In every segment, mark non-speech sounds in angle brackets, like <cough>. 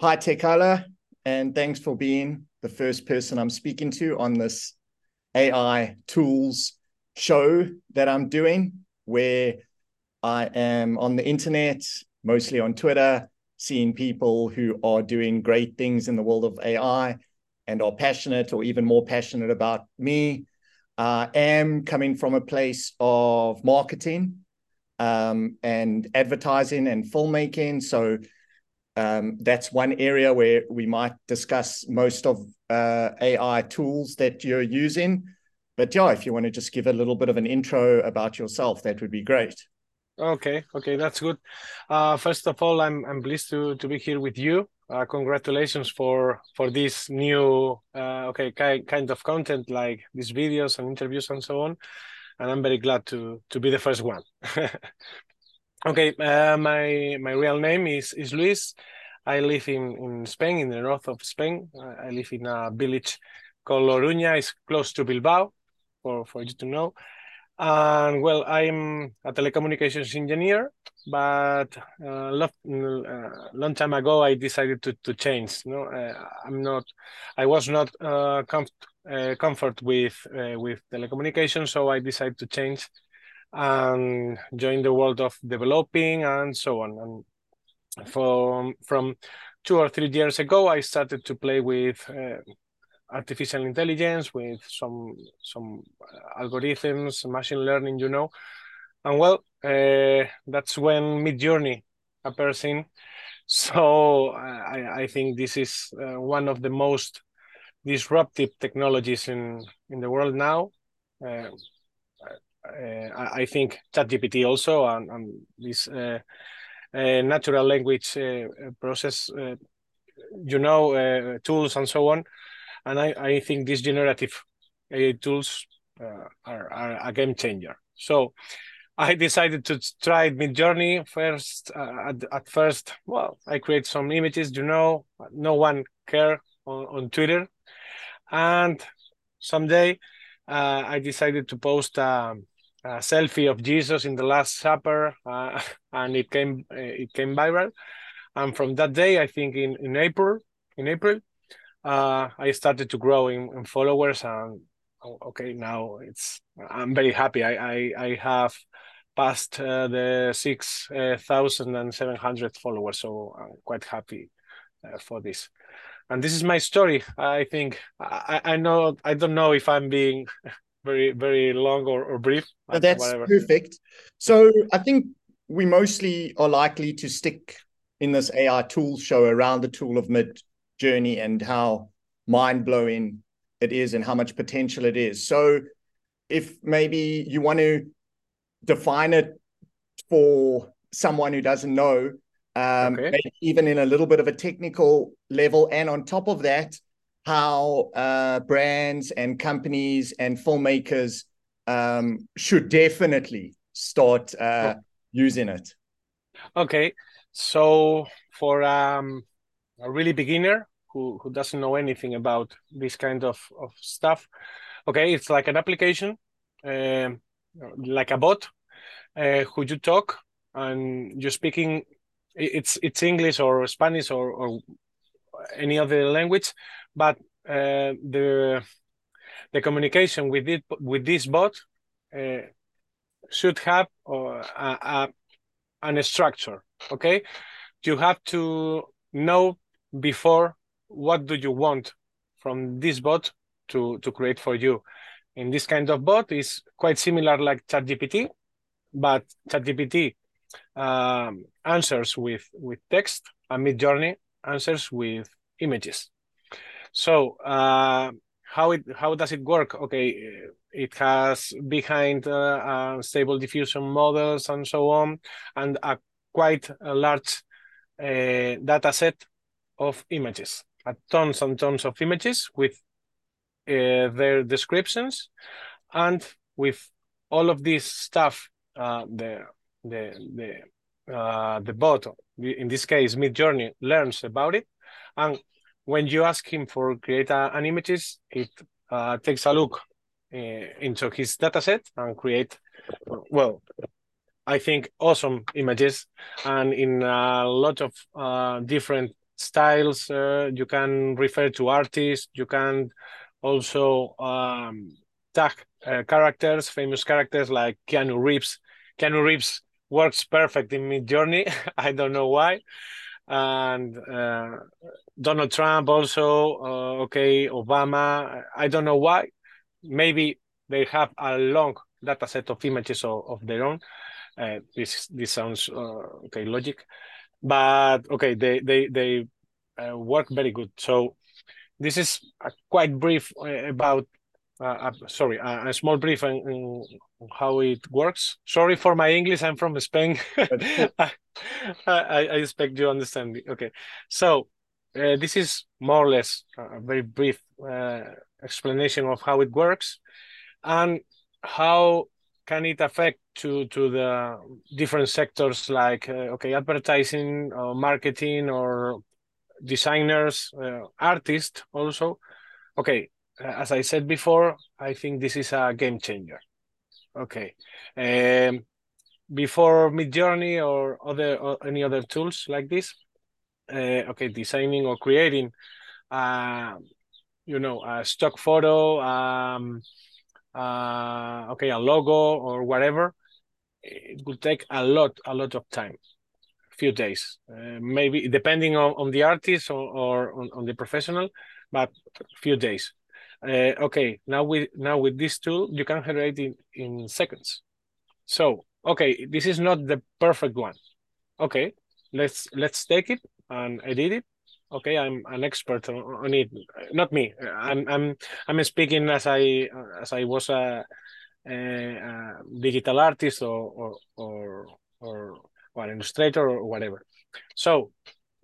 Hi, TechHalla, and thanks for being the first person I'm speaking to on this AI tools show that I'm doing, where I am on the internet, mostly on Twitter, seeing people who are doing great things in the world of AI and are passionate or even more passionate about me. I uh, am coming from a place of marketing um, and advertising and filmmaking. So um, that's one area where we might discuss most of uh, AI tools that you're using. But yeah, if you want to just give a little bit of an intro about yourself, that would be great. Okay, okay, that's good. Uh, first of all, I'm I'm pleased to to be here with you. Uh, congratulations for for this new uh, okay kind kind of content like these videos and interviews and so on. And I'm very glad to to be the first one. <laughs> okay, uh, my my real name is is Luis. I live in in Spain, in the north of Spain. I live in a village called Oruña. It's close to Bilbao, for for you to know. And well, I'm a telecommunications engineer, but uh, uh, long time ago I decided to to change. No, uh, I'm not. I was not uh, comf- uh, comfort with uh, with telecommunications, so I decided to change and join the world of developing and so on. And from from two or three years ago, I started to play with artificial intelligence with some some uh, algorithms machine learning you know. And well uh, that's when midjourney appears in. <laughs> So I, I think this is uh, one of the most disruptive technologies in in the world now uh, uh I think ChatGPT also and, and this uh, natural language process you know tools and so on and I, I think these generative tools uh, are, are a game changer. So I decided to try Midjourney first. Uh, at, at, first, well, I create some images, you know, no one care on, on Twitter. And someday uh, I decided to post a, a, selfie of Jesus in the Last Supper, uh, <laughs> and it came it came viral. And from that day, I think in, in April, in April, uh, I started to grow in, in followers, and oh, okay, now it's I'm very happy. I I, I have passed uh, the six uh, thousand and seven hundred followers, so I'm quite happy uh, for this. And this is my story. I think I, I know I don't know if I'm being <laughs> very very long or, or brief. that's whatever. perfect. So I think we mostly are likely to stick in this AI tool show around the tool of mid journey and how mind blowing it is and how much potential it is. So, if maybe you want to define it for someone who doesn't know, um, okay. even in a little bit of a technical level, and on top of that, how uh, brands and companies and filmmakers um, should definitely start uh, oh. using it. Okay, so for um, a really beginner, who who doesn't know anything about this kind of of stuff okay it's like an application uh, like a bot uh, who you talk and you're speaking it's it's english or spanish or, or any other language but uh, the the communication with it with this bot uh, should have uh, a, a, a structure okay you have to know before what do you want from this bot to, to create for you? In this kind of bot is quite similar like ChatGPT, but ChatGPT um, answers with, with text and Midjourney answers with images. So uh, how it how does it work? Okay, it has behind uh, uh, stable diffusion models and so on, and a quite a large uh, data set of images tons and tons of images with uh, their descriptions and with all of this stuff uh, the the the uh, the bot in this case midjourney learns about it and when you ask him for create an images it uh, takes a look uh, into his dataset and create well i think awesome images and in a lot of uh, different styles. Uh, you can refer to artists. You can also um, tag uh, characters, famous characters like Keanu Reeves. Keanu Reeves works perfect in Midjourney. <laughs> I don't know why. And uh, Donald Trump also, uh, okay, Obama. I don't know why. Maybe they have a long data set of images of, of their own. Uh, this this sounds uh, okay logic, but okay, they they they uh, work very good. So this is quite brief uh, about uh, uh, sorry, uh, a small brief on, on, how it works. Sorry for my English. I'm from Spain. <laughs> I, I, expect you understand. Me. Okay, so uh, this is more or less a very brief uh, explanation of how it works and how can it affect to to the different sectors like uh, okay advertising or marketing or designers artists also okay as I said before, I think this is a game changer. Okay. Um, before Midjourney or other or any other tools like this, uh, okay, designing or creating, uh, you know, a stock photo, um, uh, okay, a logo or whatever, it would take a lot, a lot of time, a few days, uh, maybe depending on, on the artist or, or on, on the professional, but a few days uh, okay, now with now with this tool, you can generate in, in seconds. So, okay, this is not the perfect one. Okay, let's let's take it and edit it. Okay, I'm an expert on, on it. Not me. I'm I'm I'm speaking as I as I was a, a, a digital artist or or or or, or an illustrator or whatever. So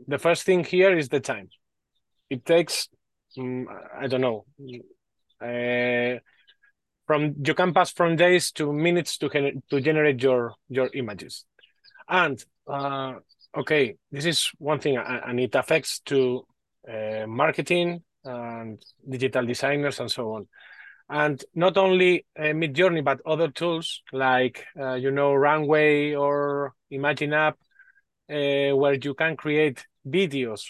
the first thing here is the time. It takes I don't know. Uh, from you can pass from days to minutes to to generate your your images, and uh, okay, this is one thing, and it affects to uh, marketing and digital designers and so on. And not only uh, Midjourney, but other tools like uh, you know Runway or Imagine App, uh, where you can create videos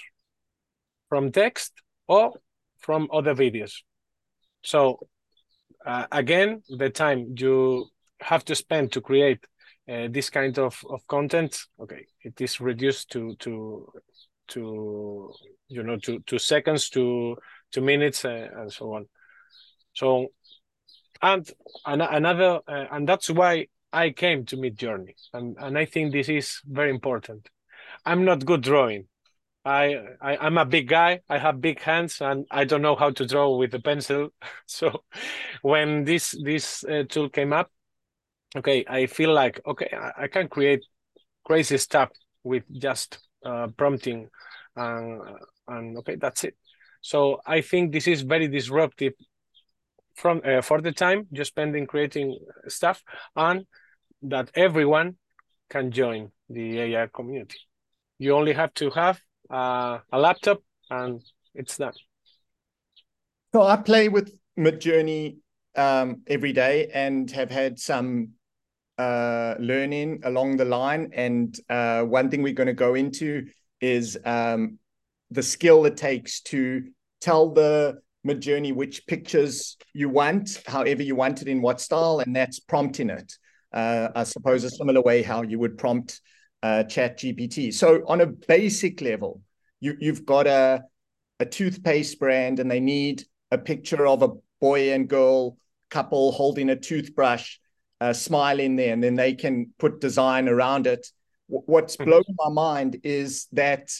from text or from other videos. So uh, again, the time you have to spend to create uh, this kind of, of content, okay, it is reduced to to to you know to to seconds to to minutes uh, and so on. So and another uh, and that's why I came to Midjourney, and and I think this is very important. I'm not good drawing. I, I am a big guy. I have big hands, and I don't know how to draw with a pencil. <laughs> So, when this this uh, tool came up, okay, I feel like okay, I, I can create crazy stuff with just uh, prompting, and and okay, that's it. So I think this is very disruptive from uh, for the time just spending creating stuff, and that everyone can join the AI community. You only have to have uh, a laptop, and it's done. So I play with Midjourney um, every day and have had some uh, learning along the line. And uh, one thing we're going to go into is um, the skill it takes to tell the Midjourney which pictures you want, however you want it in what style, and that's prompting it. Uh, I suppose a similar way how you would prompt uh, Chat GPT. So on a basic level, you you've got a a toothpaste brand and they need a picture of a boy and girl couple holding a toothbrush, uh, smile in there, and then they can put design around it. what's mm-hmm. blown my mind is that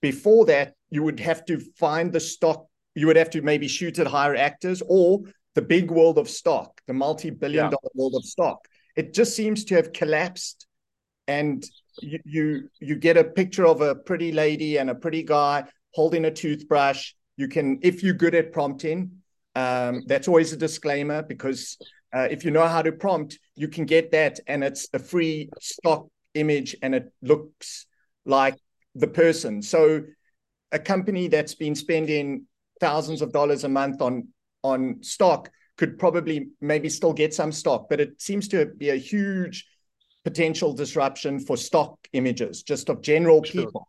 before that you would have to find the stock. You would have to maybe shoot at hire actors or the big world of stock, the multi-billion yeah. dollar world of stock. It just seems to have collapsed and you, you you get a picture of a pretty lady and a pretty guy holding a toothbrush. You can, if you're good at prompting, um, that's always a disclaimer because uh, if you know how to prompt, you can get that, and it's a free stock image, and it looks like the person. So, a company that's been spending thousands of dollars a month on on stock could probably maybe still get some stock, but it seems to be a huge potential disruption for stock images, just of general sure. people.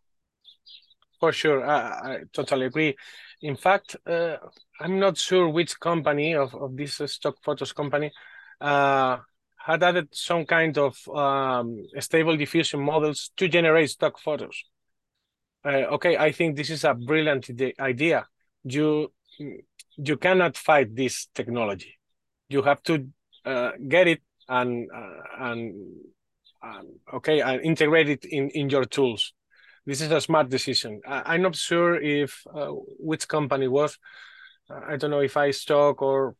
For sure, I, I totally agree. In fact, uh, I'm not sure which company of, of this stock photos company uh, had added some kind of um, stable diffusion models to generate stock photos. Uh, okay, I think this is a brilliant idea. You you cannot fight this technology. You have to uh, get it and uh, and okay and integrate it in in your tools. This is a smart decision. I, am not sure if uh, which company was. I don't know if iStock or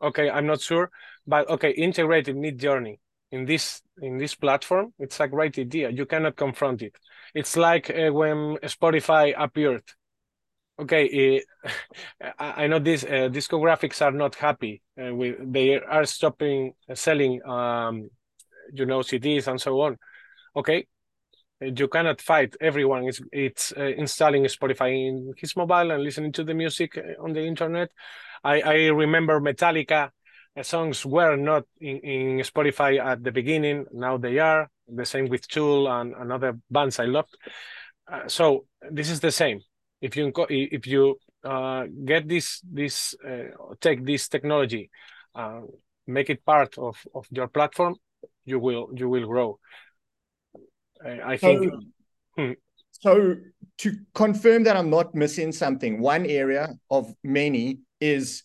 okay, I'm not sure, but okay, integrated Midjourney in this in this platform, it's a great idea. You cannot confront it. It's like uh, when Spotify appeared. Okay, <laughs> uh, I know these uh, discographics are not happy. Uh, with they are stopping selling, um, you know, CDs and so on. Okay, you cannot fight. Everyone is it's uh, installing Spotify in his mobile and listening to the music uh, on the internet. I I remember Metallica uh, songs were not in, in Spotify at the beginning. Now they are. The same with Tool and, and other bands I loved. Uh, so this is the same. If you if you uh, get this this uh, take this technology, uh, make it part of, of your platform, you will you will grow. I, I think. So, hmm. so to confirm that I'm not missing something, one area of many is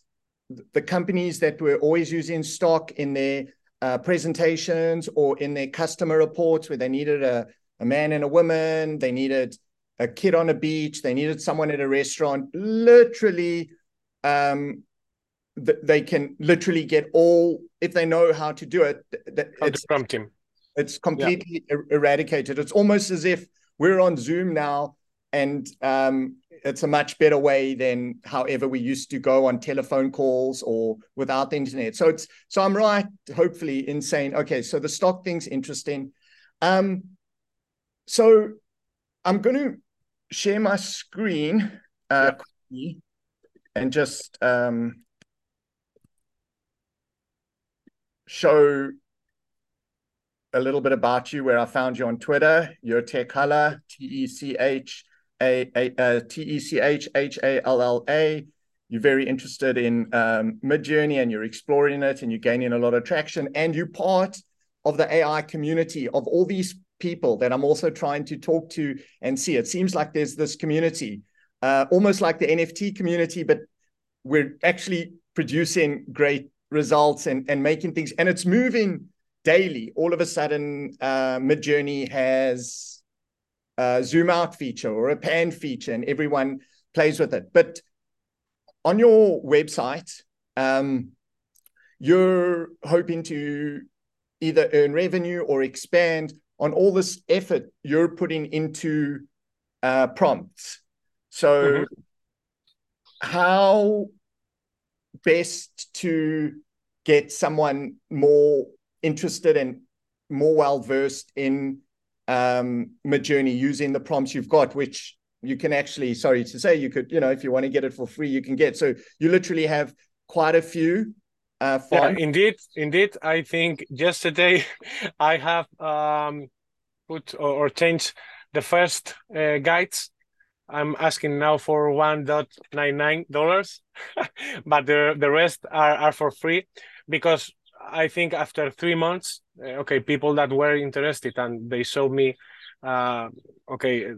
the companies that were always using stock in their uh, presentations or in their customer reports where they needed a, a man and a woman, they needed a kid on a beach, they needed someone at a restaurant. Literally, um, they can literally get all if they know how to do it. It's, prompt him. It's completely yeah. er- eradicated. It's almost as if we're on Zoom now, and um, it's a much better way than however we used to go on telephone calls or without the internet. So it's so I'm right, hopefully, in saying, okay, so the stock thing's interesting. Um, so I'm going to share my screen uh, yeah. and just um, show a little bit about you, where I found you on Twitter. You're Tech T E C H a, a, a T E C H H A L L A. You're very interested in um, Midjourney and you're exploring it and you're gaining a lot of traction. And you're part of the AI community of all these people that I'm also trying to talk to and see. It seems like there's this community, uh, almost like the NFT community, but we're actually producing great results and, and making things. And it's moving daily. All of a sudden, uh, Midjourney has a zoom out feature or a pan feature, and everyone plays with it. But on your website, um, you're hoping to either earn revenue or expand on all this effort you're putting into uh, prompts. So, mm-hmm. how best to get someone more interested and more well versed in um, Midjourney using the prompts you've got, which you can actually, sorry to say, you could, you know, if you want to get it for free, you can get. So you literally have quite a few. Uh, yeah, indeed, indeed. I think yesterday <laughs> I have um, put or, or changed the first uh, guides. I'm asking now for one dot nine nine dollars, <laughs> but the the rest are are for free because I think after three months, uh, okay, people that were interested and they showed me, uh, okay,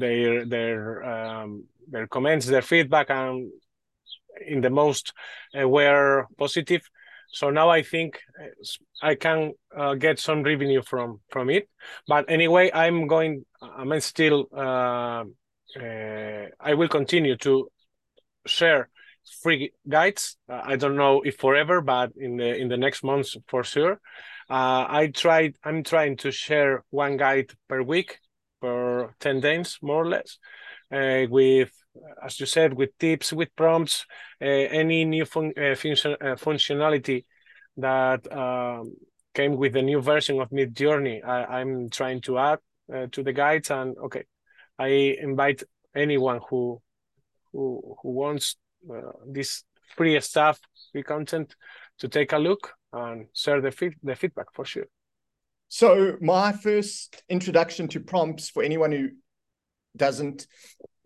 their their um, their comments, their feedback, and in the most uh, were positive. So now I think uh, I can uh, get some revenue from from it. But anyway, I'm going. I'm still. Uh, I will continue to share free guides. Uh, I don't know if forever, but in the in the next months for sure. Uh, I tried. I'm trying to share one guide per week, per ten days more or less, uh, with as you said, with tips, with prompts, uh, any new fun- uh, function- uh, functionality that um, came with the new version of Midjourney. I- I'm trying to add to the guides, and okay, I invite anyone who who who wants uh, this free stuff, free content to take a look and share the, feed, the feedback for sure. So my first introduction to prompts for anyone who doesn't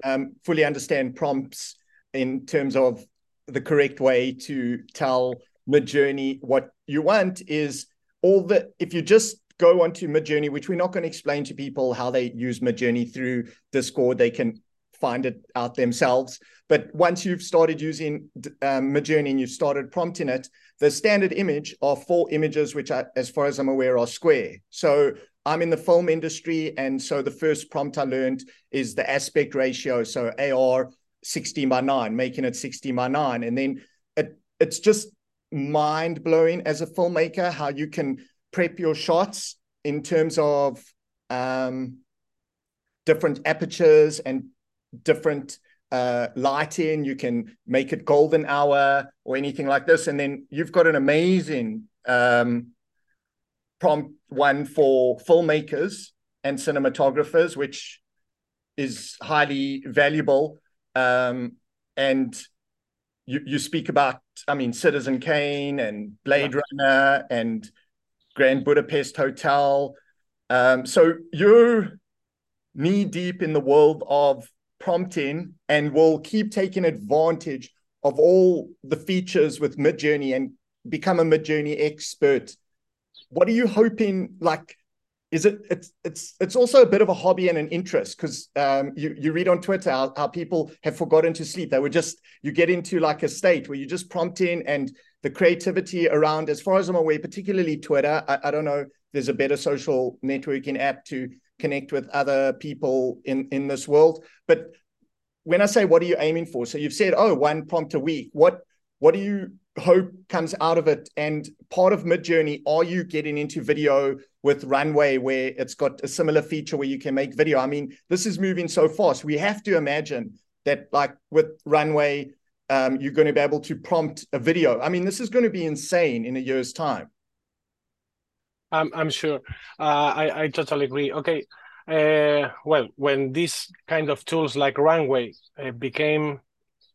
um, fully understand prompts in terms of the correct way to tell Midjourney what you want is all the if you just go onto Midjourney, which we're not going to explain to people how they use Midjourney through Discord, they can find it out themselves. But once you've started using um, Midjourney and you've started prompting it, the standard image are four images, which, are, as far as I'm aware, are square. So I'm in the film industry, and so the first prompt I learned is the aspect ratio. So AR 16 by 9, making it 16 by 9. And then it, it's just mind blowing as a filmmaker how you can prep your shots in terms of um, different apertures and different uh, lighting. You can make it golden hour or anything like this. And then you've got an amazing um, prompt one for filmmakers and cinematographers, which is highly valuable. Um, and you, you speak about, I mean, Citizen Kane and Blade yeah. Runner and Grand Budapest Hotel. Um, so you're knee deep in the world of prompting and will keep taking advantage of all the features with Midjourney and become a Midjourney expert. What are you hoping? Like, is it? It's it's it's also a bit of a hobby and an interest because um, you you read on Twitter how, how people have forgotten to sleep. They were just you get into like a state where you just prompting and the creativity around, as far as I'm aware, particularly Twitter. I, I don't know. There's a better social networking app to connect with other people in in this world. But when I say what are you aiming for? So you've said, oh, one prompt a week. What what do you hope comes out of it? And part of Midjourney, are you getting into video with Runway where it's got a similar feature where you can make video? I mean, this is moving so fast. We have to imagine that, like with Runway, um, you're going to be able to prompt a video. I mean, this is going to be insane in a year's time. I'm I'm sure. Uh, I I totally agree. Okay. Uh, well, when these kind of tools like Runway uh, became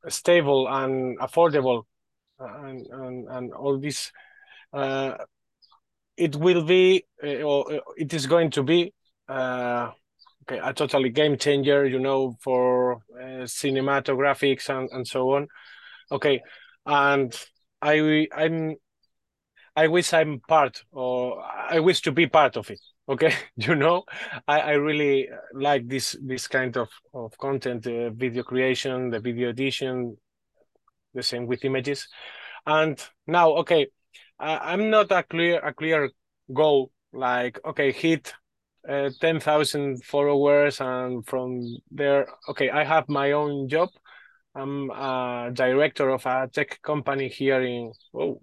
stable and affordable, uh, and and, and all this, uh, it will be uh, or it is going to be uh, okay a totally game changer. You know, for cinematographics and and so on. Okay, and I I'm I wish I'm part or I wish to be part of it. Okay, <laughs> you know, I, I really like this this kind of of content, uh, video creation, the video edition, the same with images, and now okay, I, I'm not a clear a clear goal like okay hit uh, 10,000 followers and from there okay I have my own job I'm a director of a tech company here in oh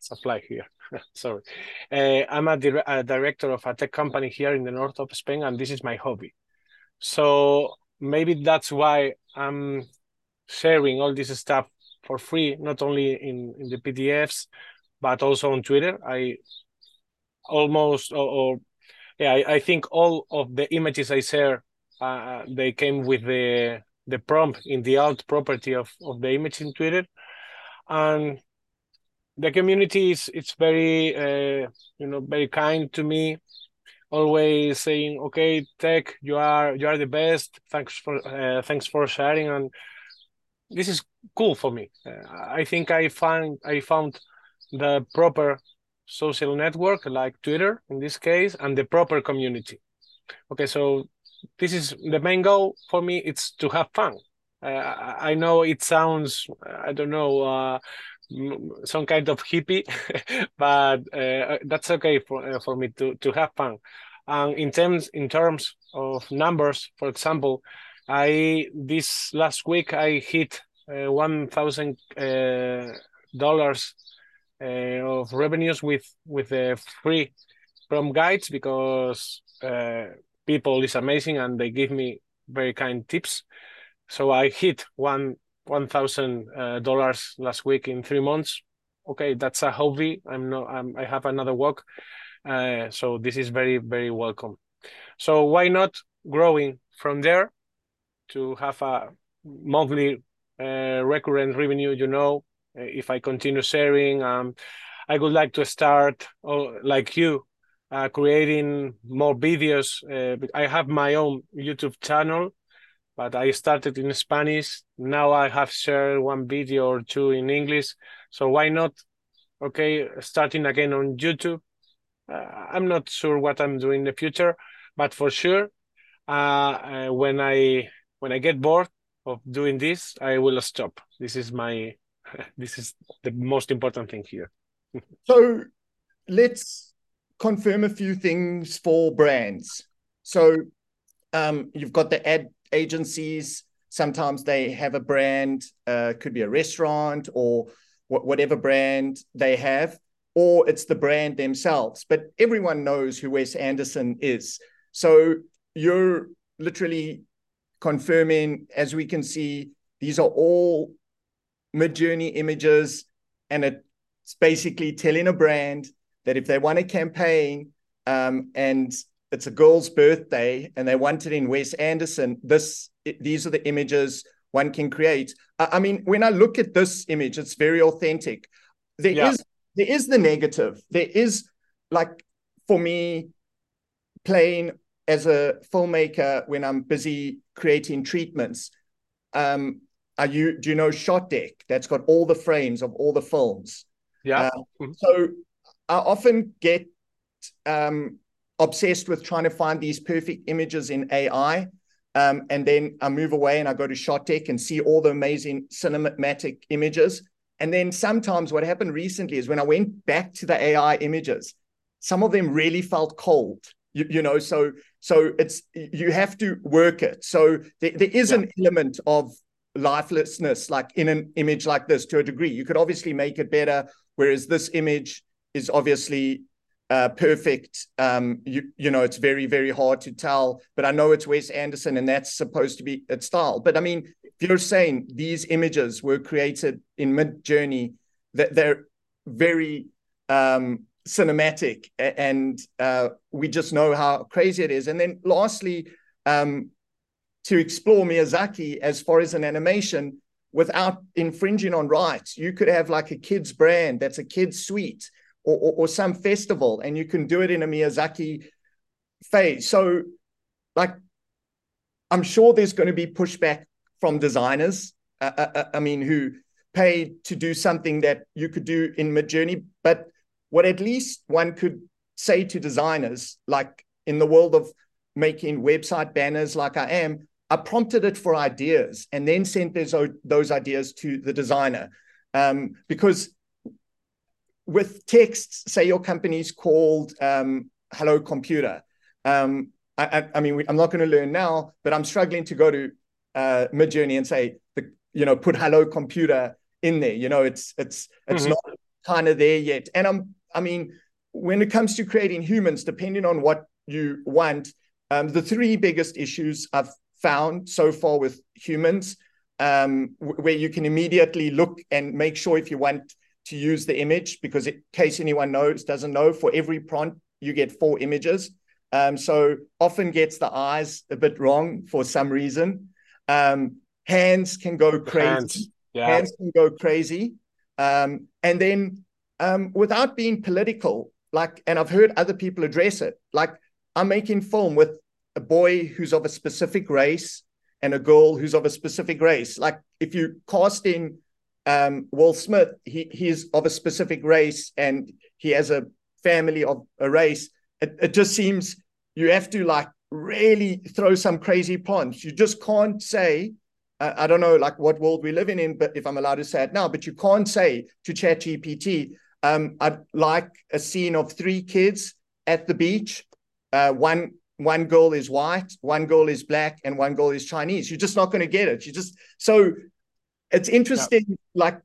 supply here. <laughs> Sorry, uh, I'm a, di a, director of a tech company here in the north of Spain, and this is my hobby. So maybe that's why I'm sharing all this stuff for free, not only in in the PDFs, but also on Twitter. I almost or, or yeah, I, I, think all of the images I share, uh, they came with the the prompt in the alt property of of the image in Twitter, and the community is it's very uh, you know very kind to me always saying okay tech you are you are the best. Thanks for uh, thanks for sharing. And this is cool for me. Uh, i think i found i found the proper social network like twitter in this case and the proper community okay so this is the main goal for me it's to have fun uh, i know it sounds i don't know uh, some kind of hippie, <laughs> but uh, that's okay for uh, for me to to have fun. And in terms in terms of numbers, for example, I this last week I hit uh, one thousand uh, dollars uh, of revenues with with the free from guides because uh, people is amazing and they give me very kind tips. So I hit one one thousand uh, dollars last week in three months. Okay, that's a hobby. I'm not. I'm, I have another work, uh, so this is very very welcome. So why not growing from there to have a monthly uh, recurrent revenue? You know, if I continue sharing, um, I would like to start, oh, like you, uh, creating more videos. Uh, I have my own YouTube channel but I started in Spanish. Now I have shared one video or two in English. So why not? Okay, starting again on YouTube. Uh, I'm not sure what I'm doing in the future, but for sure, uh, uh, when I when I get bored of doing this, I will stop. This is my this is the most important thing here. <laughs> so let's confirm a few things for brands. So um, you've got the ad agencies. Sometimes they have a brand, uh, could be a restaurant or wh- whatever brand they have, or it's the brand themselves. But everyone knows who Wes Anderson is. So you're literally confirming, as we can see, these are all Midjourney images, and it's basically telling a brand that if they want a campaign um, and it's a girl's birthday and they want it in Wes Anderson, this these are the images one can create. I, I mean, when I look at this image, it's very authentic. There yeah. is there is the negative. There is like for me playing as a filmmaker when I'm busy creating treatments. Um, are you do you know Shotdeck? That's got all the frames of all the films. Yeah. Uh, mm-hmm. So I often get um, obsessed with trying to find these perfect images in AI. Um, and then I move away and I go to ShotDeck and see all the amazing cinematic images. And then sometimes what happened recently is when I went back to the AI images, some of them really felt cold. You, you know, so so it's you have to work it. So there, there is yeah. an element of lifelessness, like in an image like this, to a degree. You could obviously make it better, whereas this image is obviously uh, perfect. Um, you you know, it's very very hard to tell. But I know it's Wes Anderson, and that's supposed to be its style. But I mean, if you're saying these images were created in Midjourney, that they're very um, cinematic, and uh, we just know how crazy it is. And then lastly, um, to explore Miyazaki as far as an animation without infringing on rights, you could have like a kids brand that's a kids suite or, or, or some festival, and you can do it in a Miyazaki phase. So, like, I'm sure there's going to be pushback from designers. Uh, uh, uh, I mean, who paid to do something that you could do in Midjourney. But what at least one could say to designers, like in the world of making website banners, like I am, I prompted it for ideas and then sent those, those ideas to the designer. Um, because with text, say your company's called um, Hello Computer. Um, I, I, mean, I'm not going to learn now, but I'm struggling to go to uh, Midjourney and say, the, you know, put Hello Computer in there. You know, it's it's it's mm-hmm. not kind of there yet. And I'm, I mean, when it comes to creating humans, depending on what you want, um, the three biggest issues I've found so far with humans, um, where you can immediately look and make sure if you want to use the image because in case anyone knows doesn't know for every prompt you get four images. Um, so often gets the eyes a bit wrong for some reason. Um, hands can go crazy hands, yeah. hands can go crazy. Um, and then um, without being political like and i've heard other people address it like i'm making film with a boy who's of a specific race and a girl who's of a specific race like if you cast in um, Will Smith, he, he's of a specific race and he has a family of a race. It, it just seems you have to like really throw some crazy punch. You just can't say, uh, I don't know like what world we're living in, but if I'm allowed to say it now, but you can't say to ChatGPT, um, I'd like a scene of three kids at the beach. Uh, one one girl is white, one girl is black, and one girl is Chinese. You're just not going to get it. You just so it's interesting, yeah. like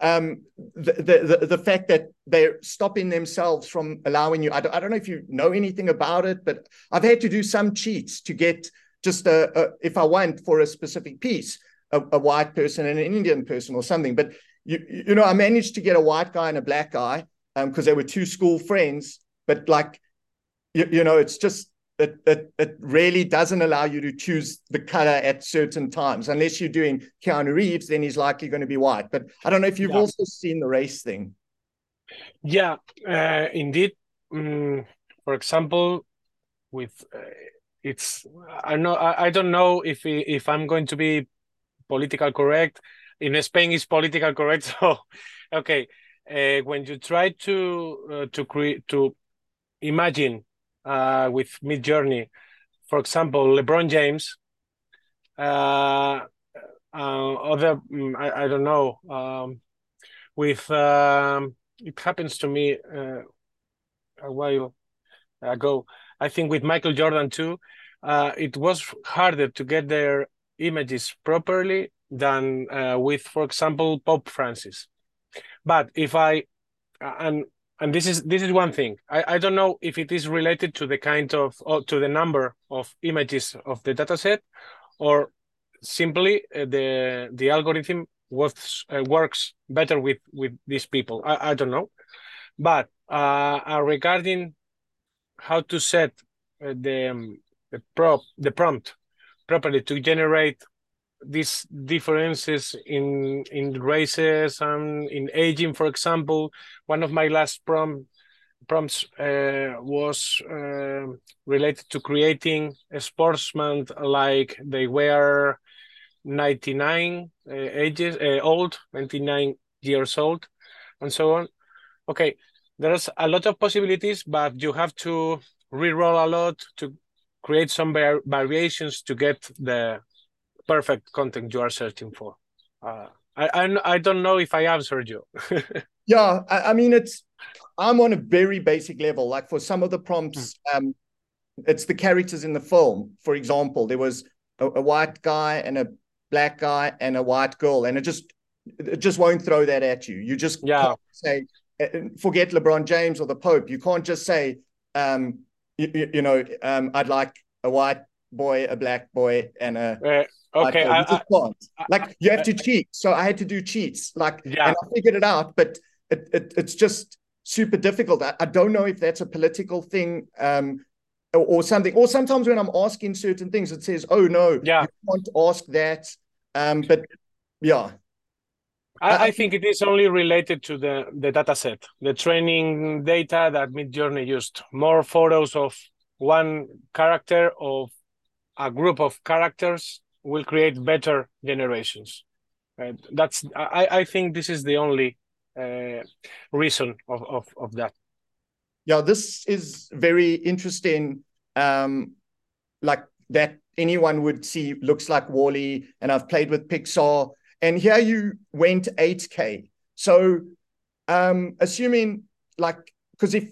um, the, the the fact that they're stopping themselves from allowing you. I don't, I don't know if you know anything about it, but I've had to do some cheats to get just a, a if I want for a specific piece, a, a, white person and an Indian person or something. But you you know, I managed to get a white guy and a black guy because um, they were two school friends. But like you, you know, it's just it, it, it really doesn't allow you to choose the color at certain times unless you're doing Keanu Reeves then he's likely going to be white but I don't know if you've yeah. also seen the race thing yeah uh, indeed mm, for example with uh, it's I know I, I don't know if if I'm going to be political correct. In Spain, is political correct. <laughs> So, okay, uh, when you try to uh, to create to imagine uh, with Midjourney, for example, LeBron James, uh, uh, other mm, I, I don't know um, with um, it happens to me uh, a while ago. I think with Michael Jordan too, uh, it was harder to get their images properly than with, for example, Pope Francis. But if I and and this is this is one thing. I, I don't know if it is related to the kind of to the number of images of the dataset or simply uh, the the algorithm works uh, works better with with these people. I, I don't know. But uh, uh regarding how to set uh, the um, the prop the prompt properly to generate these differences in in races and in aging. For example one of my last prompt prompts uh, was uh, related to creating a sportsman like they were 99 uh, ages uh, old 99 years old and so on. Okay there's a lot of possibilities but you have to re-roll a lot to create some variations to get the perfect content you are searching for uh, I, I i don't know if i answered you <laughs> yeah I, I, mean it's i'm on a very basic level like for some of the prompts mm. um it's the characters in the film for example there was a, a white guy and a black guy and a white girl, and it just it just won't throw that at you. You just yeah. say uh, forget LeBron James or the Pope. You can't just say um, you, you know um, I'd like a white boy, a black boy, and a uh, okay. I, I, like you have to cheat. So I had to do cheats. Like yeah. and I figured it out, but it, it it's just super difficult. I, I, don't know if that's a political thing. Um, or, something. Or sometimes when I'm asking certain things, it says, "Oh no, yeah, you can't ask that." Um, but yeah, I, I, think it is only related to the the data set, the training data that Midjourney used. More photos of one character of a group of characters will create better generations. Right? That's I, I think this is the only uh, reason of, of, of that. Yeah, this is very interesting um, like that anyone would see looks like WALL-E, and I've played with Pixar. And here you went 8K. So um, assuming like because if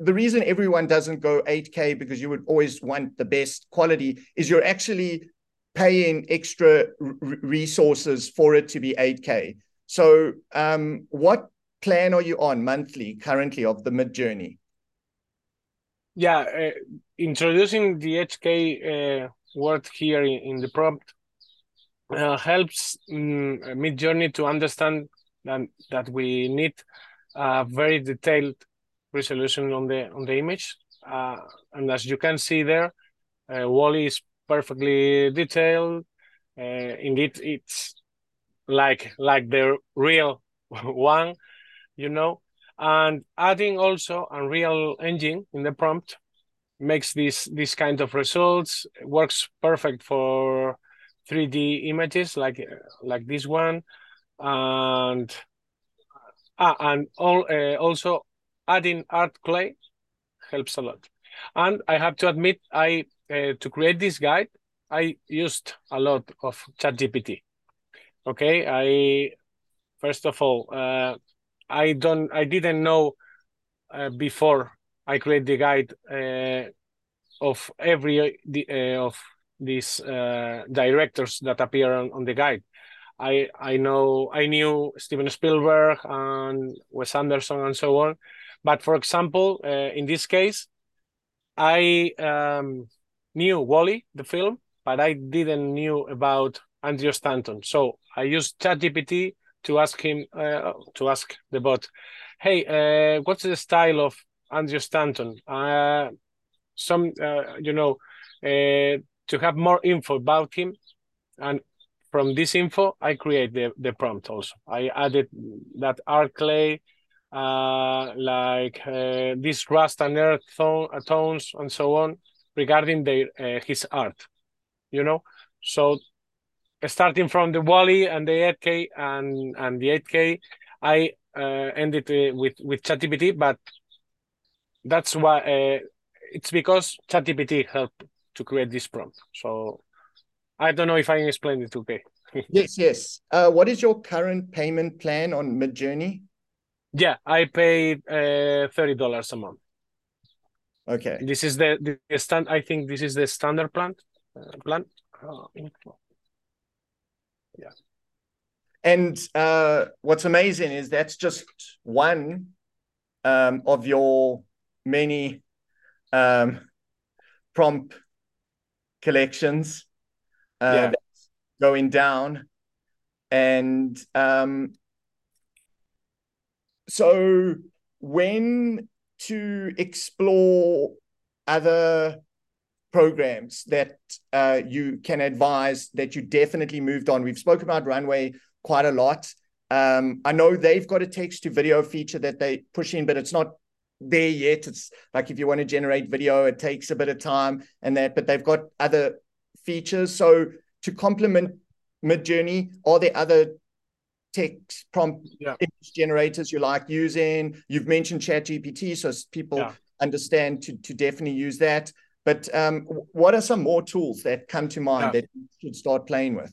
the reason everyone doesn't go 8K because you would always want the best quality is you're actually paying extra resources for it to be 8K. So um, what plan are you on monthly currently of the Midjourney? Yeah, uh, introducing the 8K uh, word here in, in the prompt uh, helps um, Midjourney to understand that, that we need a very detailed resolution on the on the image. Uh, and as you can see there, uh, WALL-E is perfectly detailed. Uh, indeed, it's like like the real <laughs> one, you know and adding also Unreal Engine in the prompt makes this this kind of results works perfect for 3D images like like this one and ah, and all, uh, also adding art clay helps a lot and I have to admit I uh, to create this guide I used a lot of ChatGPT okay I first of all uh, I don't I didn't know uh, before I create the guide uh, of every uh, of these directors that appear on, on the guide. I I know I knew Steven Spielberg and Wes Anderson and so on, but for example, uh, in this case, I um, knew WALL-E, the film, but I didn't knew about Andrew Stanton. So I used ChatGPT to ask him uh, to ask the bot, "Hey, uh, what's the style of Andrew Stanton? Uh, some, uh, you know, uh, to have more info about him, and from this info, I create the the prompt. Also, I added that art clay." Uh, like this rust and earth tone, tones and so on regarding their uh, his art, you know. So starting from the WALL-E and the 8K and and the 8K, I uh, ended uh, with with ChatGPT, but that's why uh, it's because ChatGPT helped to create this prompt. So I don't know if I explained it okay. <laughs> yes, yes. Uh, what is your current payment plan on Midjourney? Yeah, I pay uh, thirty dollars a month. Okay. This is the the stand. I think this is the standard plan. Uh, plan. Oh, yeah. And uh, what's amazing is that's just one um, of your many um, prompt collections uh, Yeah. that's going down. And um, so when to explore other programs that uh, you can advise that you definitely moved on. We've spoken about Runway quite a lot. Um, I know they've got a text to video feature that they push in, but it's not there yet. It's like if you want to generate video, it takes a bit of time and that, but they've got other features. So to complement Midjourney, are there other text prompt Yeah. image generators you like using? You've mentioned ChatGPT, so people Yeah. understand to to definitely use that. But um, what are some more tools that come to mind Yeah. that you should start playing with?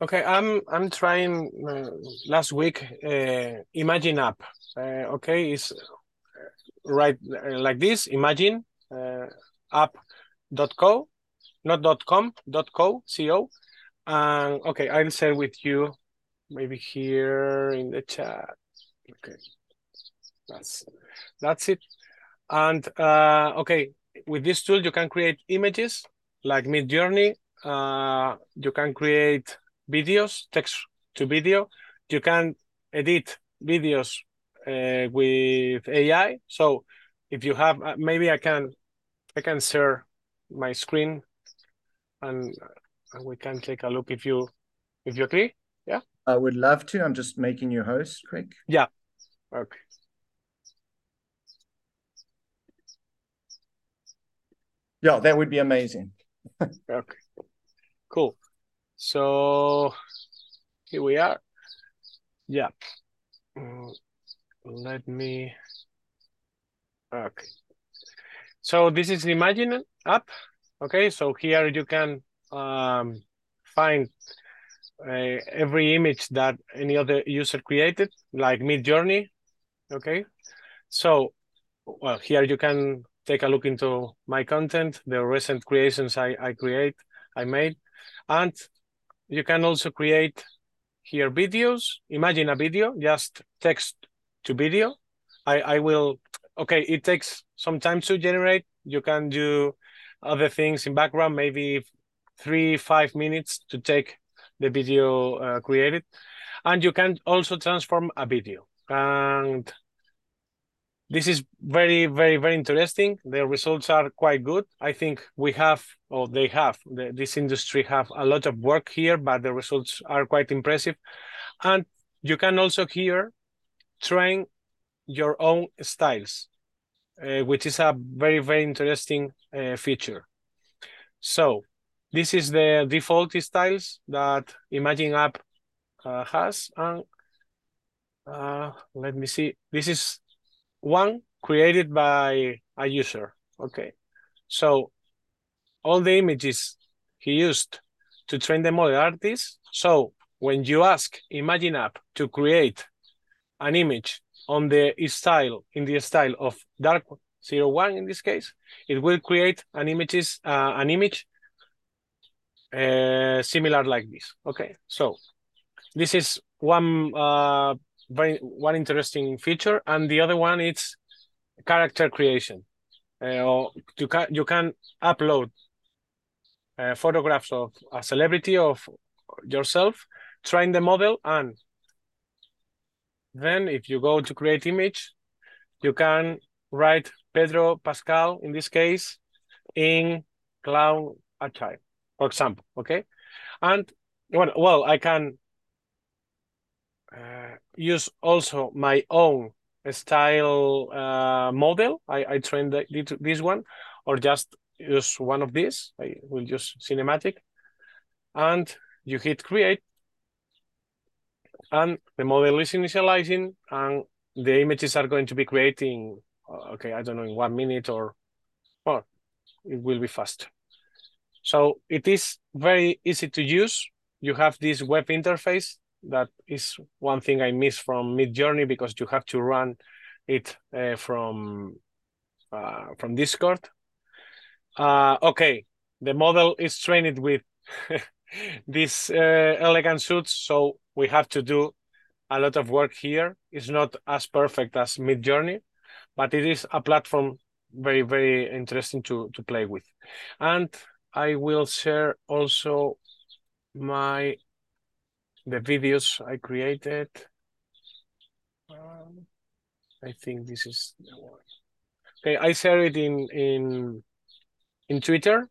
Okay, I'm I'm trying uh, last week. Uh, Imagine app. Uh, okay, is right uh, like this. Imagine uh, app.co, not dot .com, dot .co, co. And okay, I'll share with you, maybe here in the chat. Okay, that's that's it. And uh, okay, with this tool you can create images like Midjourney. Uh, you can create videos, text to video. You can edit videos uh, with AI. So if you have, uh, maybe I can, I can share my screen, and uh, we can take a look if you, if you agree. I would love to. I'm just making you host, Craig. Yeah. Okay. Yeah, that would be amazing. <laughs> Okay. Cool. So here we are. Yeah. Mm, Let me. Okay. So this is the Imagine app. Okay. So here you can um, find uh, every image that any other user created, like Midjourney. Okay. So, well, here you can take a look into my content, the recent creations I, I create, I made, and you can also create here videos. Imagine a video, just text to video. I, I will, okay, it takes some time to generate. You can do other things in background, maybe three, five minutes to take the video uh, created. And you can also transform a video. And this is very, very, very interesting. The results are quite good. I think we have, or they have, the, this industry have a lot of work here, but the results are quite impressive. And you can also here train your own styles, uh, which is a very, very interesting uh, feature. So this is the default styles that Imagine app uh, has. And uh, let me see. This is one created by a user. Okay. So all the images he used to train the model artist. So when you ask Imagine app to create an image on the style, in the style of dark zero one in this case, it will create an images uh, an image uh, similar like this. Okay. So this is one uh, very one interesting feature, and the other one is character creation. Uh, or you can you can upload uh, photographs of a celebrity of yourself, train the model, and then if you go to create image, you can write Pedro Pascal in this case in Clown Archive, for example. Okay, and well, well I can uh, use also my own style uh, model. I, I trained the, this one, or just use one of these. I will use cinematic. And you hit create. And the model is initializing and the images are going to be creating, okay, I don't know, in one minute or, well, it will be fast. So it is very easy to use. You have this web interface that is one thing I miss from Midjourney because you have to run it uh, from uh, from Discord. Uh, okay, the model is trained with <laughs> these uh, elegant suits, so we have to do a lot of work here. It's not as perfect as Midjourney, but it is a platform very, very interesting to, to play with. And I will share also my the videos I created. Um, I think this is the one. Okay, I share it in in in Twitter,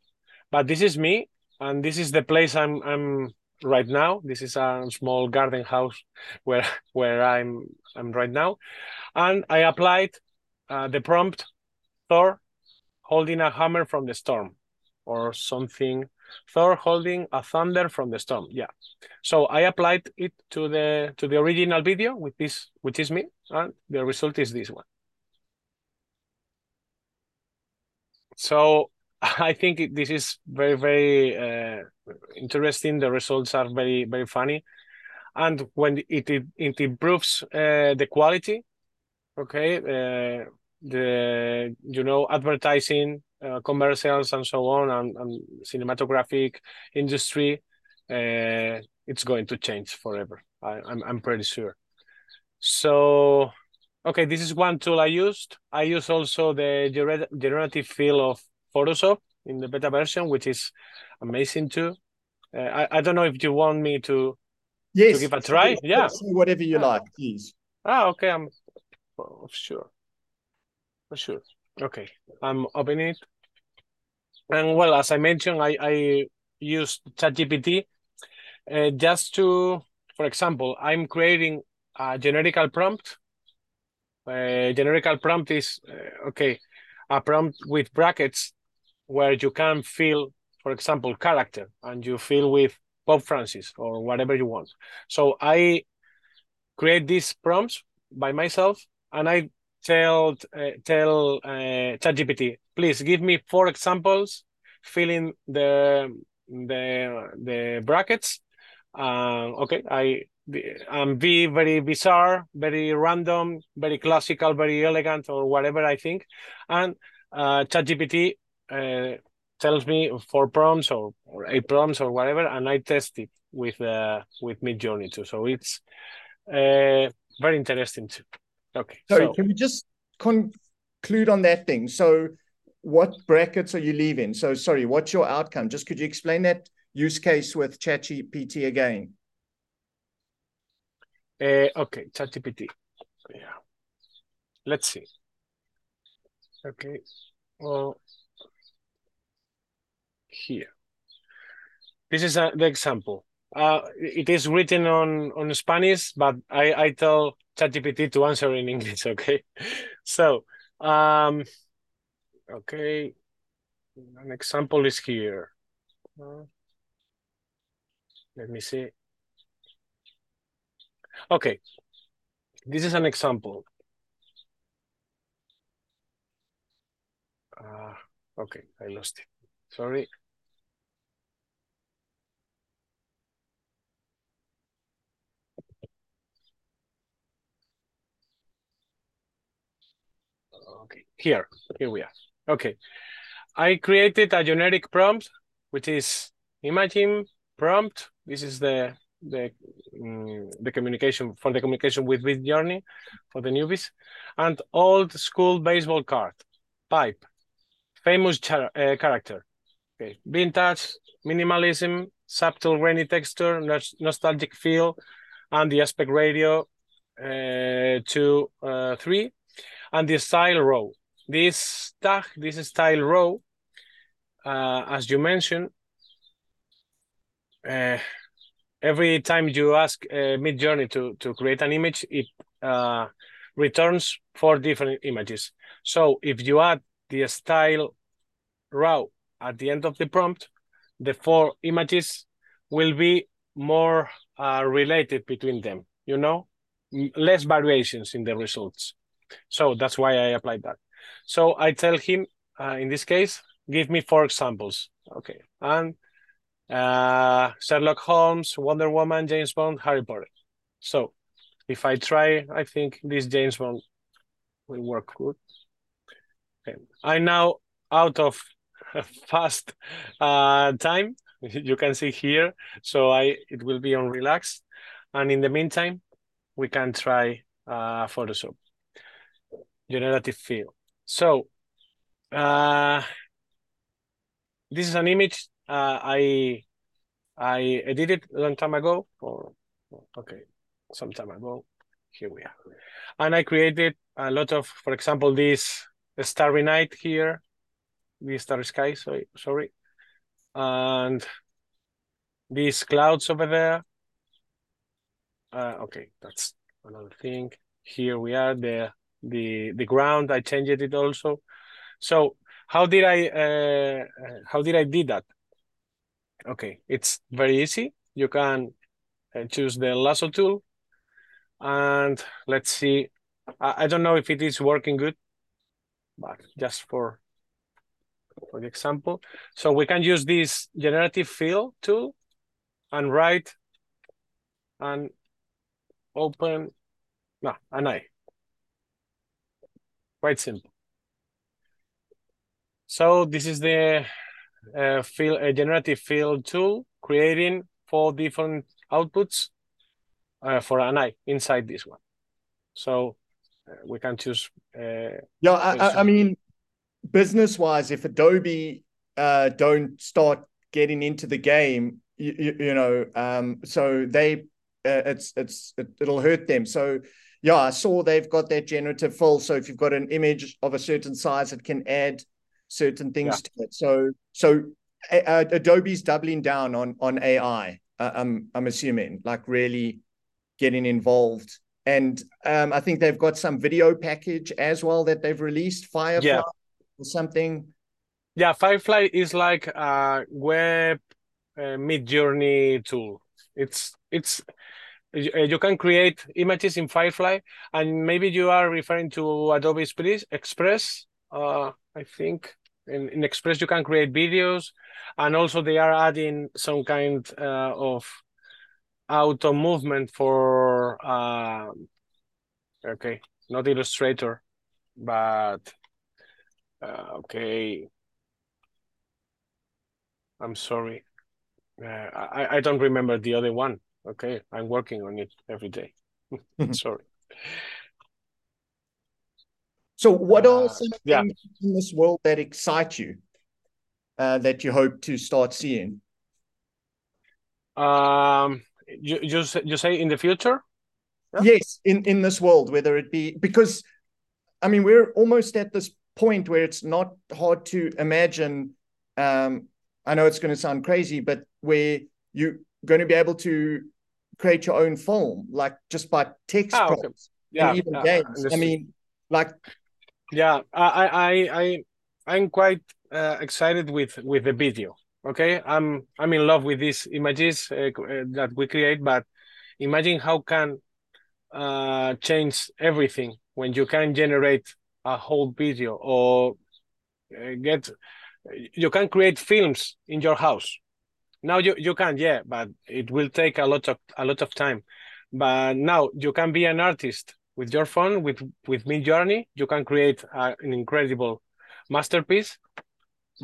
but this is me, and this is the place I'm I'm right now. This is a small garden house where where I'm I'm right now, and I applied uh, the prompt Thor holding a hammer from the storm, or something. Thor holding a thunder from the storm. Yeah. So I applied it to the to the original video with this, which is me, and the result is this one. So <laughs> I think this is very, very uh, interesting. The results are very, very funny. And when it, it, it improves uh, the quality, okay, uh, the, you know, advertising, uh, commercials and so on, and, and cinematographic industry, uh, it's going to change forever. I, I'm, I'm pretty sure. So, okay, this is one tool I used. I use also the generative fill of Photoshop in the beta version, which is amazing too. Uh, I, I don't know if you want me to, yes, to give a try. Yeah. Whatever you like, please. Ah, okay. I'm oh, sure. For sure. Okay. I'm opening it. And well, as I mentioned, I, I use ChatGPT uh, just to, for example, I'm creating a generical prompt. A uh, generical prompt is, uh, okay, a prompt with brackets where you can fill, for example, character, and you fill with Pope Francis or whatever you want. So I create these prompts by myself, and I tell uh, tell uh, ChatGPT, please give me four examples, filling the the the brackets. Uh, okay, I um, be very bizarre, very random, very classical, very elegant, or whatever I think, and uh, ChatGPT uh, tells me four prompts or, or eight prompts or whatever, and I test it with uh, with Midjourney too. So it's uh, very interesting too. Okay. Sorry, so, can we just conclude on that thing? So what brackets are you leaving? So sorry, what's your outcome? Just could you explain that use case with ChatGPT again? Uh, okay, ChatGPT. Yeah. Let's see. Okay. Well, here. This is a, the example. Uh, it is written on, on Spanish, but I, I tell ChatGPT to answer in English, <laughs> okay? So, um, okay, an example is here. Uh, let me see. Okay, this is an example. Uh, okay, I lost it. Sorry. Okay, here, here we are. Okay, I created a generic prompt, which is imagine prompt. This is the the um, the communication for the communication with Midjourney for the newbies, and old school baseball card, pipe, famous char uh, character, okay, vintage, minimalism, subtle rainy texture, nostalgic feel, and the aspect ratio uh, uh, three and the style raw. This tag, this style raw, uh, as you mentioned, uh, every time you ask uh, Midjourney to, to create an image, it uh, returns four different images. So if you add the style raw at the end of the prompt, the four images will be more uh, related between them, you know, less variations in the results. So that's why I applied that. So I tell him, uh, in this case, give me four examples. Okay. And uh, Sherlock Holmes, Wonder Woman, James Bond, Harry Potter. So if I try, I think this James Bond will work good. Okay. I'm now out of <laughs> fast uh, time. <laughs> You can see here. So I it will be on relax. And in the meantime, we can try uh, Photoshop. Generative fill. So uh, this is an image uh, I I edited a long time ago, or okay, some time ago. Here we are, and I created a lot of, for example, this starry night here, the starry sky. Sorry, sorry, and these clouds over there. Uh, okay, that's another thing. Here we are. The the the ground. I changed it also. So how did I uh, how did I did that? Okay, it's very easy. You can uh, choose the lasso tool, and let's see. I, I don't know if it is working good, but just for for the example, so we can use this generative fill tool and write and open no, an eye. Quite simple. So this is the uh, fill, a generative fill tool creating four different outputs uh, for an eye inside this one. So uh, we can choose. Uh, yeah, I, I, mean, business wise, if Adobe uh, don't start getting into the game, you, you, you know, um, so they uh, it's it's it, it'll hurt them. So yeah, I saw they've got that generative fill. So if you've got an image of a certain size, it can add certain things yeah. to it. So so uh, Adobe's doubling down on on AI. Uh, I'm I'm assuming like really getting involved. And um, I think they've got some video package as well that they've released, Firefly yeah. or something. Yeah, Firefly is like a web uh, Midjourney tool. It's it's you can create images in Firefly, and maybe you are referring to Adobe Express. Uh, I think in, in Express you can create videos, and also they are adding some kind uh, of auto movement for uh, okay, not Illustrator, but uh, okay. I'm sorry. Uh, I, I don't remember the other one. Okay, I'm working on it every day. <laughs> Sorry. So, what are uh, some yeah. things in this world that excite you uh, that you hope to start seeing? Um, you you you say in the future? Yeah. Yes, in in this world, whether it be because, I mean, we're almost at this point where it's not hard to imagine. Um, I know it's going to sound crazy, but where you're going to be able to create your own film, like just by text oh, prompts okay. yeah, and even yeah, games. I mean, like, yeah, I, I, I, I'm quite uh, excited with with the video. Okay, I'm I'm in love with these images uh, uh that we create, but imagine how can uh, change everything when you can generate a whole video or uh, get you can create films in your house now you, you can, yeah, but it will take a lot of a lot of time. But now you can be an artist with your phone, with with Midjourney. You can create a, an incredible masterpiece.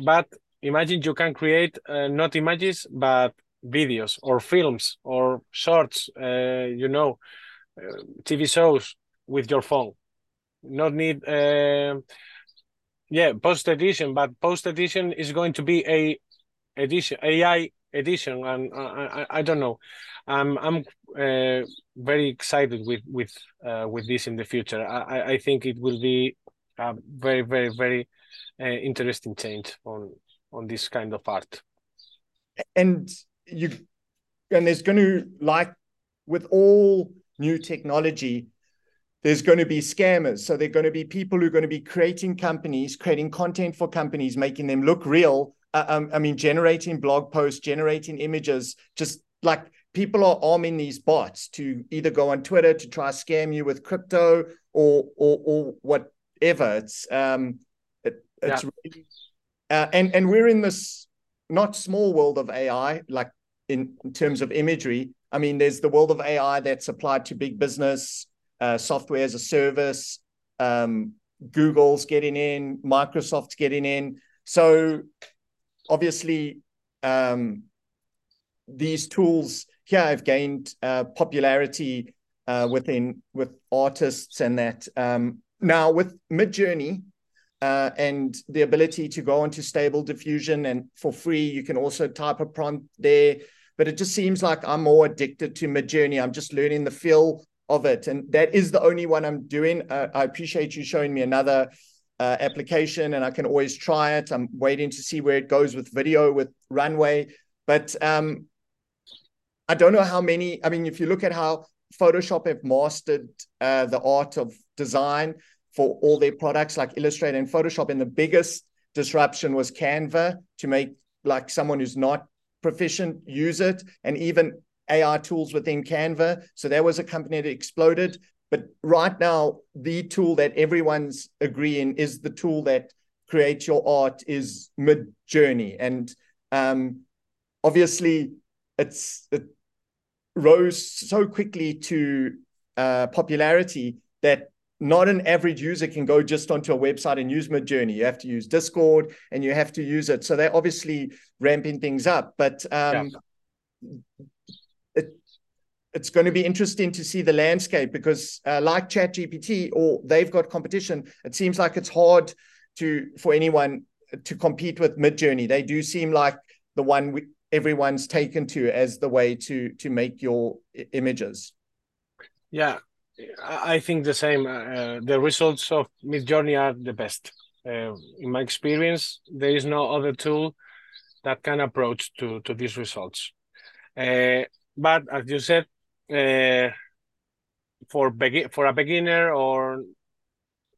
But imagine you can create uh, not images but videos or films or shorts. Uh, you know, uh, TV shows with your phone. Not need. Uh, yeah, post edition, but post edition is going to be a edition AI edition, and I, I, don't know. I'm I'm uh, very excited with with uh, with this in the future. I, I think it will be a very very very uh, interesting change on on this kind of art. And you and there's going to like with all new technology there's going to be scammers. So there are going to be people who are going to be creating companies, creating content for companies, making them look real, um, I mean, generating blog posts, generating images, just like people are arming these bots to either go on Twitter to try scam you with crypto or or or whatever. It's um, it, it's yeah. really, uh, and and we're in this not small world of AI, like in, in terms of imagery. I mean, there's the world of AI that's applied to big business, uh, software as a service. Um, Google's getting in, Microsoft's getting in. So obviously, um, these tools here have gained uh, popularity uh, within with artists and that. Um, now with Midjourney uh, and the ability to go into stable diffusion and for free, you can also type a prompt there. But it just seems like I'm more addicted to Midjourney. I'm just learning the feel of it, and that is the only one I'm doing. Uh, I appreciate you showing me another uh, application, and I can always try it. I'm waiting to see where it goes with video with Runway, but um, I don't know how many. I mean, if you look at how Photoshop have mastered uh, the art of design for all their products like Illustrator and Photoshop, and the biggest disruption was Canva to make like someone who's not proficient use it, and even AI tools within Canva. So that was a company that exploded. But right now, the tool that everyone's agreeing is the tool that creates your art is Mid Journey, and um, obviously, it's it rose so quickly to uh, popularity that not an average user can go just onto a website and use Midjourney. You have to use Discord and you have to use it. So they're obviously ramping things up. But um, yeah it's going to be interesting to see the landscape because uh, like ChatGPT or they've got competition, it seems like it's hard to for anyone to compete with Midjourney. They do seem like the one we, everyone's taken to as the way to to make your images. Yeah, I think the same. Uh, the results of Midjourney are the best. Uh, in my experience, there is no other tool that can approach to to these results. Uh, but as you said, uh, for begin for a beginner or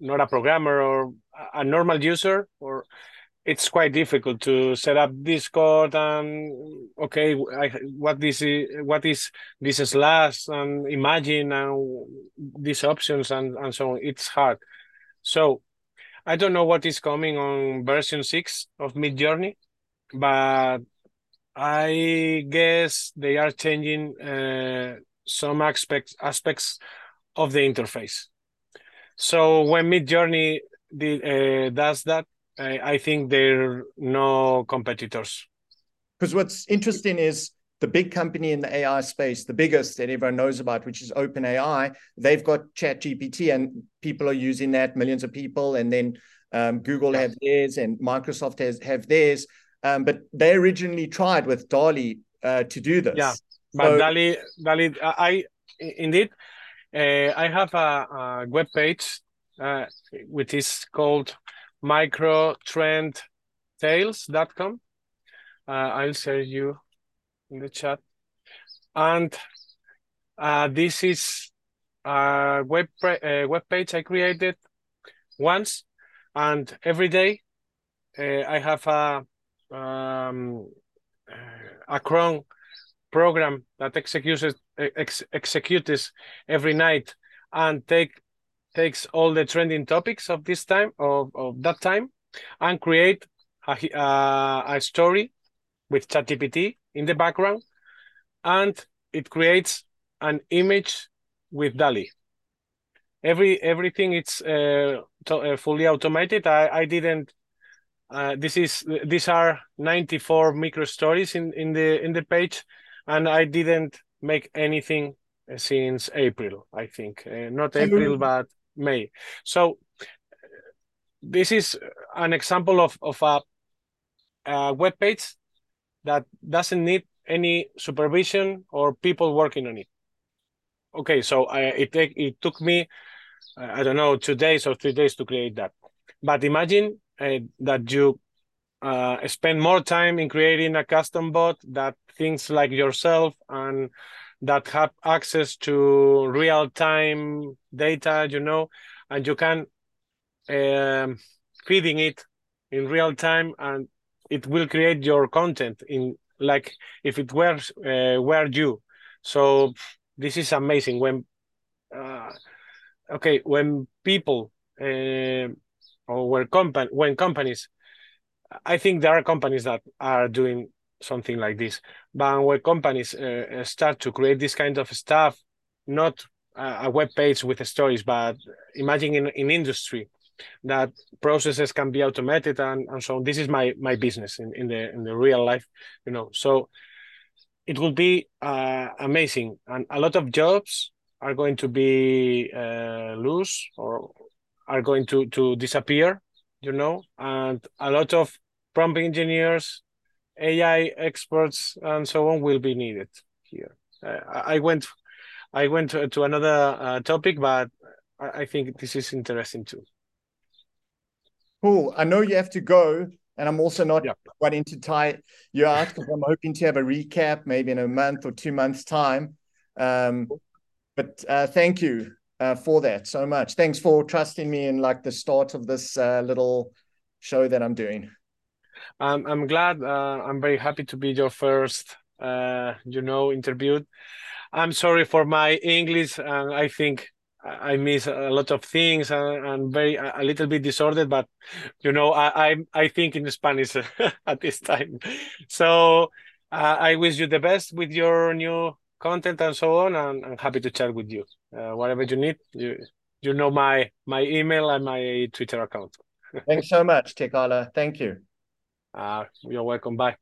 not a programmer or a normal user or it's quite difficult to set up Discord and okay, I, what this is, what is this slash and imagine and these options and and so on. It's hard. So I don't know what is coming on version six of Midjourney but I guess they are changing uh, some aspects aspects of the interface. So when Midjourney did, uh, does that, I, I think there are no competitors. Because what's interesting is the big company in the AI space, the biggest that everyone knows about, which is OpenAI, they've got ChatGPT and people are using that, millions of people. And then um, Google yeah. have theirs and Microsoft has have theirs. Um, but they originally tried with DALL-E uh, to do this. Yeah. But so, DALL-E, DALL-E, I indeed, uh, I have a, a web page uh, which is called microtrendtales.com. Uh, I'll share you in the chat. And uh, this is a web, uh, web page I created once, and every day uh, I have a um, a cron program that executes ex, executes every night and take takes all the trending topics of this time of, of that time and create a, a, a story with ChatGPT in the background and it creates an image with DALL-E. Every everything it's uh, uh, fully automated. I I didn't. Uh, this is these are 94 micro stories in in the in the page and I didn't make anything since April, I think. Uh, not April, but May. So this is an example of, of a, a web page that doesn't need any supervision or people working on it. Okay, so I, it, it took me, I don't know, two days or three days to create that. But imagine uh, that you uh, spend more time in creating a custom bot that thinks like yourself and that have access to real time data, you know, and you can um, feeding it in real time and it will create your content in like if it were uh, were you. So this is amazing when uh, okay when people uh, or when company when companies I think there are companies that are doing something like this. But when companies uh, start to create this kind of stuff, not a web page with stories, but imagine in, in industry that processes can be automated and, and so on. This is my my business in, in the in the real life, you know. So it will be uh, amazing, and a lot of jobs are going to be uh, loose or are going to to disappear, you know, and a lot of prompt engineers, AI experts, and so on will be needed here. Uh, I went, I went to, to another uh, topic, but I, I, think this is interesting too. Cool. I know you have to go, and I'm also not yeah. wanting to tie you out because I'm hoping to have a recap maybe in a month or two months' time. Um, but uh, thank you uh, for that so much. Thanks for trusting me in like the start of this uh, little show that I'm doing. I'm I'm glad. Uh, I'm very happy to be your first, uh, you know, interviewed. I'm sorry for my English, and I think I miss a lot of things and, and very a little bit disordered. But you know, I I, I think in Spanish <laughs> at this time. So uh, I wish you the best with your new content and so on, and I'm happy to chat with you. Uh, whatever you need, you you know my my email and my Twitter account. <laughs> Thanks so much, TechHalla. Thank you. Uh, you're welcome. Bye.